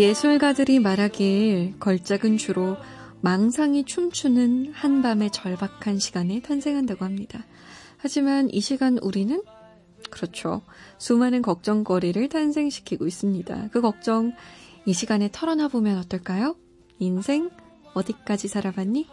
예술가들이 말하길 걸작은 주로 망상이 춤추는 한밤의 절박한 시간에 탄생한다고 합니다. 하지만 이 시간 우리는 그렇죠. 수많은 걱정거리를 탄생시키고 있습니다. 그 걱정 이 시간에 털어놔 보면 어떨까요? 인생 어디까지 살아봤니?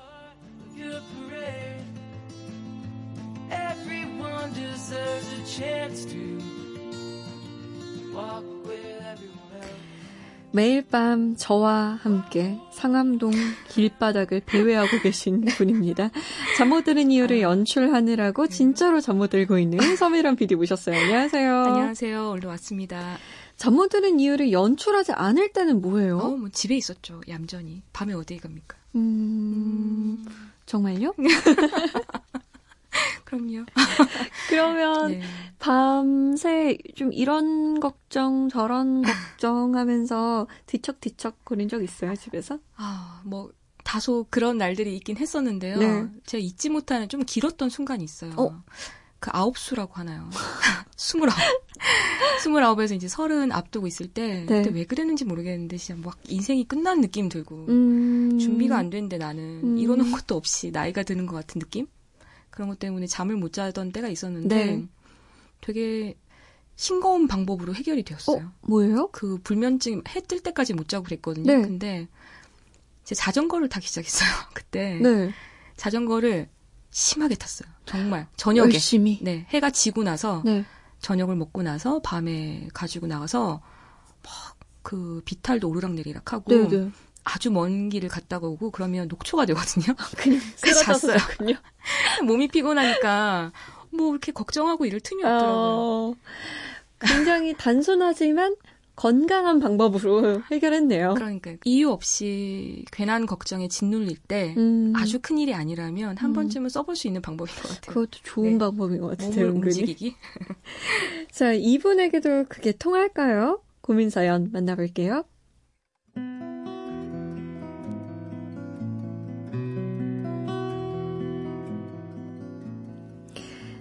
매일 밤 저와 함께 상암동 길바닥을 배회하고 계신 분입니다. 잠 못 드는 이유를 연출하느라고 진짜로 잠 못 들고 있는 서미란 PD 모셨어요. 안녕하세요. 안녕하세요. 얼른 왔습니다. 잠 못 드는 이유를 연출하지 않을 때는 뭐예요? 어, 뭐 집에 있었죠. 얌전히. 밤에 어디 갑니까? 음, 정말요? 그럼요. 그러면 네. 밤새 좀 이런 걱정 저런 걱정하면서 뒤척뒤척 거린 적 있어요 집에서? 아, 뭐 다소 그런 날들이 있긴 했었는데요. 네. 제가 잊지 못하는 좀 길었던 순간이 있어요. 어? 그 아홉 수라고 하나요? 스물아홉. 스물아홉에서 이제 서른 앞두고 있을 때, 네. 그때 왜 그랬는지 모르겠는데, 진짜 막 인생이 끝난 느낌 들고, 음... 준비가 안 됐는데 나는 음... 이러는 것도 없이 나이가 드는 것 같은 느낌? 그런 것 때문에 잠을 못 자던 때가 있었는데 네. 되게 싱거운 방법으로 해결이 되었어요. 어, 뭐예요? 그 불면증 해 뜰 때까지 못 자고 그랬거든요. 네. 근데 이제 자전거를 타기 시작했어요. 그때 네. 자전거를 심하게 탔어요. 정말 저녁에 열심히. 네 해가 지고 나서 네. 저녁을 먹고 나서 밤에 가지고 나가서 막 그 비탈도 오르락 내리락 하고 네, 네. 아주 먼 길을 갔다가 오고 그러면 녹초가 되거든요. 아, 그냥 잤어요. 몸이 피곤하니까 뭐 이렇게 걱정하고 이럴 틈이 없더라고요. 어, 굉장히 단순하지만 건강한 방법으로 해결했네요. 그러니까 이유 없이 괜한 걱정에 짓눌릴 때 음. 아주 큰 일이 아니라면 한 음. 번쯤은 써볼 수 있는 방법인 것 같아요. 그것도 좋은 네. 방법인 것 같아요. 몸을 움직이기. 자, 이분에게도 그게 통할까요? 고민 사연 만나볼게요.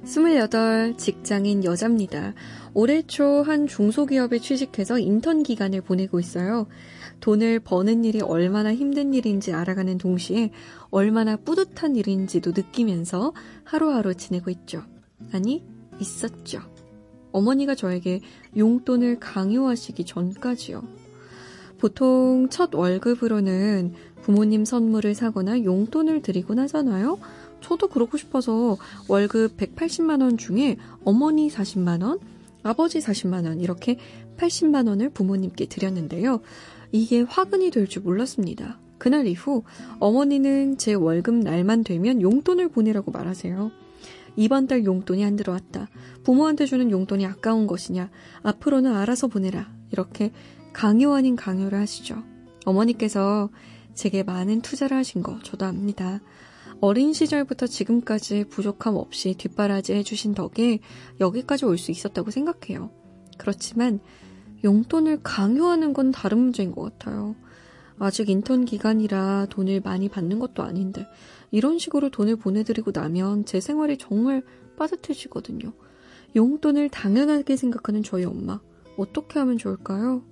28 직장인 여자입니다. 올해 초 한 중소기업에 취직해서 인턴 기간을 보내고 있어요. 돈을 버는 일이 얼마나 힘든 일인지 알아가는 동시에 얼마나 뿌듯한 일인지도 느끼면서 하루하루 지내고 있죠. 아니, 있었죠. 어머니가 저에게 용돈을 강요하시기 전까지요. 보통 첫 월급으로는 부모님 선물을 사거나 용돈을 드리곤 하잖아요. 저도 그러고 싶어서 월급 180만원 중에 어머니 40만원, 아버지 40만원, 이렇게 80만원을 부모님께 드렸는데요. 이게 화근이 될 줄 몰랐습니다. 그날 이후 어머니는 제 월급 날만 되면 용돈을 보내라고 말하세요. 이번 달 용돈이 안 들어왔다. 부모한테 주는 용돈이 아까운 것이냐. 앞으로는 알아서 보내라. 이렇게 강요 아닌 강요를 하시죠. 어머니께서 제게 많은 투자를 하신 거 저도 압니다. 어린 시절부터 지금까지 부족함 없이 뒷바라지 해주신 덕에 여기까지 올 수 있었다고 생각해요. 그렇지만 용돈을 강요하는 건 다른 문제인 것 같아요. 아직 인턴 기간이라 돈을 많이 받는 것도 아닌데 이런 식으로 돈을 보내드리고 나면 제 생활이 정말 빠듯해지거든요. 용돈을 당연하게 생각하는 저희 엄마 어떻게 하면 좋을까요?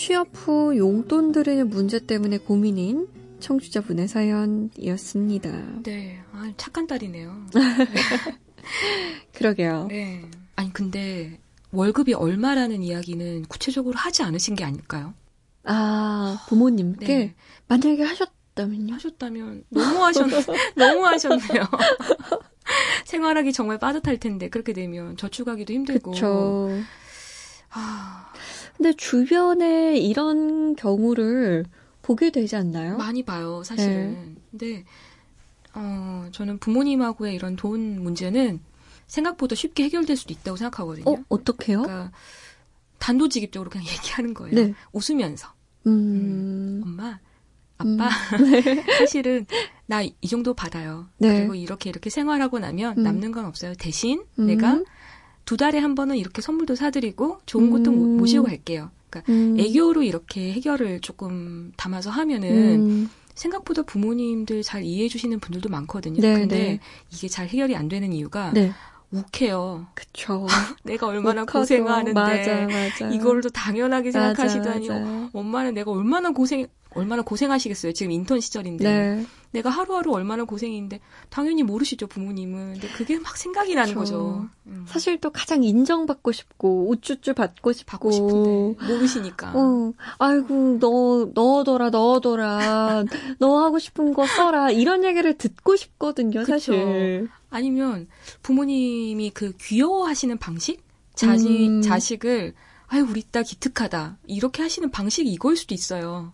취업 후 용돈 드리는 문제 때문에 고민인 청취자분의 사연이었습니다. 네, 아, 착한 딸이네요. 그러게요. 네. 아니, 근데 월급이 얼마라는 이야기는 구체적으로 하지 않으신 게 아닐까요? 아, 부모님께? 네. 만약에 하셨다면요? 하셨다면, 너무 하셨, 너무 하셨네요. 생활하기 정말 빠듯할 텐데, 그렇게 되면 저축하기도 힘들고. 그쵸. 아, 근데 주변에 이런 경우를 보게 되지 않나요? 많이 봐요, 사실은. 네. 근데 어, 저는 부모님하고의 이런 돈 문제는 생각보다 쉽게 해결될 수도 있다고 생각하거든요. 어, 어떻게요? 그러니까 단도직입적으로 그냥 얘기하는 거예요. 네. 웃으면서. 음. 음, 엄마, 아빠, 음. 네. 사실은 나 이 정도 받아요. 네. 그리고 이렇게 이렇게 생활하고 나면 음. 남는 건 없어요. 대신 음. 내가 두 달에 한 번은 이렇게 선물도 사드리고 좋은 곳도 음. 모시고 갈게요. 그러니까 음. 애교로 이렇게 해결을 조금 담아서 하면은 음. 생각보다 부모님들 잘 이해해 주시는 분들도 많거든요. 네, 근데 네. 이게 잘 해결이 안 되는 이유가 네. 욱해요. 그쵸. 내가 얼마나 고생하는데 맞아, 맞아. 이걸 또 당연하게 생각하시다니 맞아, 엄마는 내가 얼마나 고생 얼마나 고생하시겠어요. 지금 인턴 시절인데. 네. 내가 하루하루 얼마나 고생인데 당연히 모르시죠 부모님은. 근데 그게 막 생각이 나는 그렇죠. 거죠. 음. 사실 또 가장 인정받고 싶고 우쭈쭈 받고 싶고 받고 싶은데 모르시니까. 어, 아이고 너 넣어둬라 넣어둬라 너 하고 싶은 거 써라 이런 얘기를 듣고 싶거든요 사실. 아니면 부모님이 그 귀여워하시는 방식 자식 음. 자식을 아유 우리 딸 기특하다 이렇게 하시는 방식이 이걸 수도 있어요.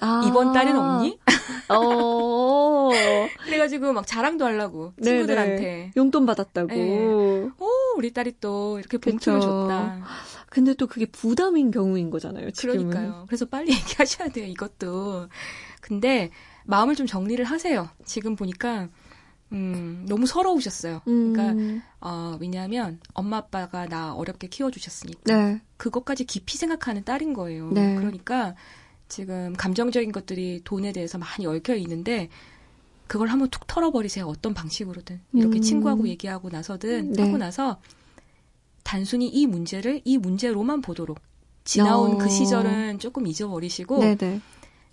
아. 이번 달엔 없니? 어. 그래가지고 막 자랑도 하려고 친구들한테 네네. 용돈 받았다고. 네. 오 우리 딸이 또 이렇게 봉투를 줬다. 근데 또 그게 부담인 경우인 거잖아요. 지금은. 그러니까요. 그래서 빨리 얘기하셔야 돼요. 이것도. 근데 마음을 좀 정리를 하세요. 지금 보니까 음, 너무 서러우셨어요. 음. 그러니까 어, 왜냐하면 엄마 아빠가 나 어렵게 키워주셨으니까 네. 그것까지 깊이 생각하는 딸인 거예요. 네. 그러니까 지금 감정적인 것들이 돈에 대해서 많이 얽혀 있는데 그걸 한번 툭 털어버리세요. 어떤 방식으로든 이렇게 음. 친구하고 얘기하고 나서든 네. 하고 나서 단순히 이 문제를 이 문제로만 보도록 지나온 어. 그 시절은 조금 잊어버리시고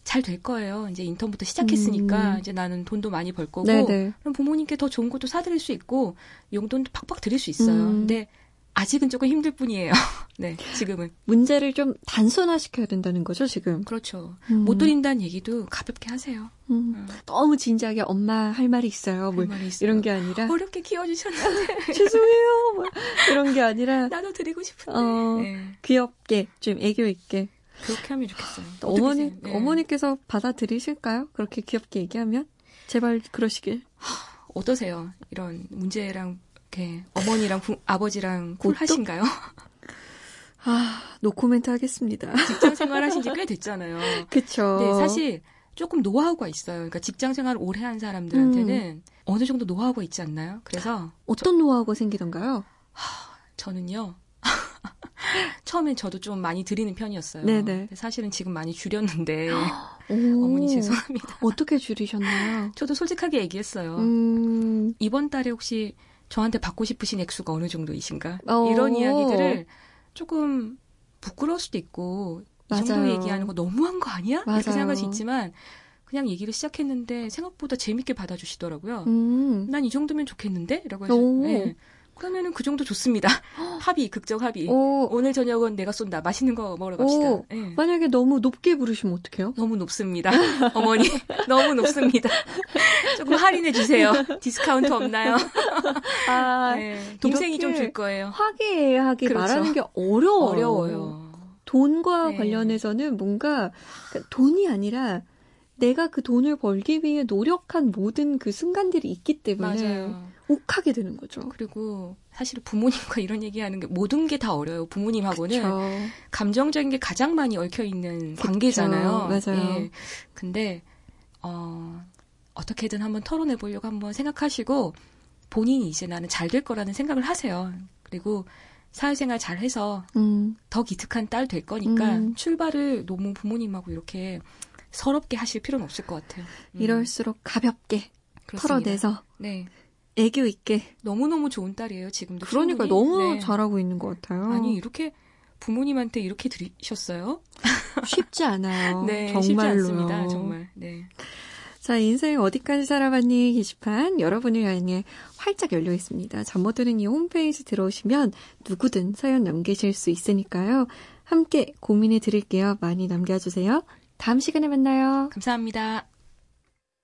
잘 될 거예요. 이제 인턴부터 시작했으니까 음. 이제 나는 돈도 많이 벌 거고 네네. 그럼 부모님께 더 좋은 것도 사드릴 수 있고 용돈도 팍팍 드릴 수 있어요. 음. 근데 아직은 조금 힘들 뿐이에요. 네, 지금은. 문제를 좀 단순화시켜야 된다는 거죠, 지금? 그렇죠. 음. 못 드린다는 얘기도 가볍게 하세요. 음. 음. 너무 진지하게 엄마 할 말이 있어요. 뭐 말이 있어요. 이런 게 아니라. 어렵게 키워주셨는데. 죄송해요. 뭐 이런 게 아니라. 나도 드리고 싶은데. 어, 네. 귀엽게, 좀 애교 있게. 그렇게 하면 좋겠어요. 어머니, 네. 어머니께서 받아들이실까요? 그렇게 귀엽게 얘기하면? 제발 그러시길. 어떠세요? 이런 문제랑 이렇게 어머니랑 부, 아버지랑 쿨하신가요? 아, 노코멘트 하겠습니다. 직장 생활 하신 지 꽤 됐잖아요. 그쵸. 네, 사실 조금 노하우가 있어요. 그러니까 직장 생활 오래 한 사람들한테는 음. 어느 정도 노하우가 있지 않나요? 그래서 어떤 저, 노하우가 생기던가요? 하, 저는요. 처음엔 저도 좀 많이 드리는 편이었어요. 네네. 사실은 지금 많이 줄였는데 어머니 죄송합니다. 어떻게 줄이셨나요? 저도 솔직하게 얘기했어요. 음... 이번 달에 혹시 저한테 받고 싶으신 액수가 어느 정도이신가? 어. 이런 이야기들을 조금 부끄러울 수도 있고 맞아요. 이 정도 얘기하는 거 너무한 거 아니야? 맞아요. 이렇게 생각할 수 있지만 그냥 얘기를 시작했는데 생각보다 재밌게 받아주시더라고요. 음. 난 이 정도면 좋겠는데? 라고 해서 네. 그러면은 그 정도 좋습니다. 합의, 극적 합의. 오. 오늘 저녁은 내가 쏜다. 맛있는 거 먹으러 갑시다. 네. 만약에 너무 높게 부르시면 어떡해요? 너무 높습니다. 어머니, 너무 높습니다. 조금 할인해 주세요. 디스카운트 없나요? 아, 네. 동생이 좀 줄 거예요. 화기애애하게 그렇죠. 말하는 게 어려워요. 어려워요. 돈과 네. 관련해서는 뭔가 그러니까 돈이 아니라 내가 그 돈을 벌기 위해 노력한 모든 그 순간들이 있기 때문에 맞아요. 욱하게 되는 거죠. 그리고 사실 부모님과 이런 얘기하는 게 모든 게 다 어려요. 부모님하고는 그쵸. 감정적인 게 가장 많이 얽혀 있는 관계잖아요. 맞아요. 예. 근데 어 어떻게든 한번 털어내 보려고 한번 생각하시고 본인이 이제 나는 잘 될 거라는 생각을 하세요. 그리고 사회생활 잘 해서 음. 더 기특한 딸 될 거니까 음. 출발을 너무 부모님하고 이렇게 서럽게 하실 필요는 없을 것 같아요. 음. 이럴수록 가볍게 그렇습니다. 털어내서 네. 애교 있게. 너무너무 좋은 딸이에요, 지금도. 그러니까 충분히. 너무 네. 잘하고 있는 것 같아요. 아니, 이렇게 부모님한테 이렇게 들으셨어요? 쉽지 않아요. 네, 정말로요. 쉽지 않습니다, 정말. 네. 자, 인생 어디까지 살아봤니 게시판 여러분을 향해 활짝 열려 있습니다. 잠 못 드는 이 홈페이지 들어오시면 누구든 사연 남기실 수 있으니까요. 함께 고민해 드릴게요. 많이 남겨주세요. 다음 시간에 만나요. 감사합니다.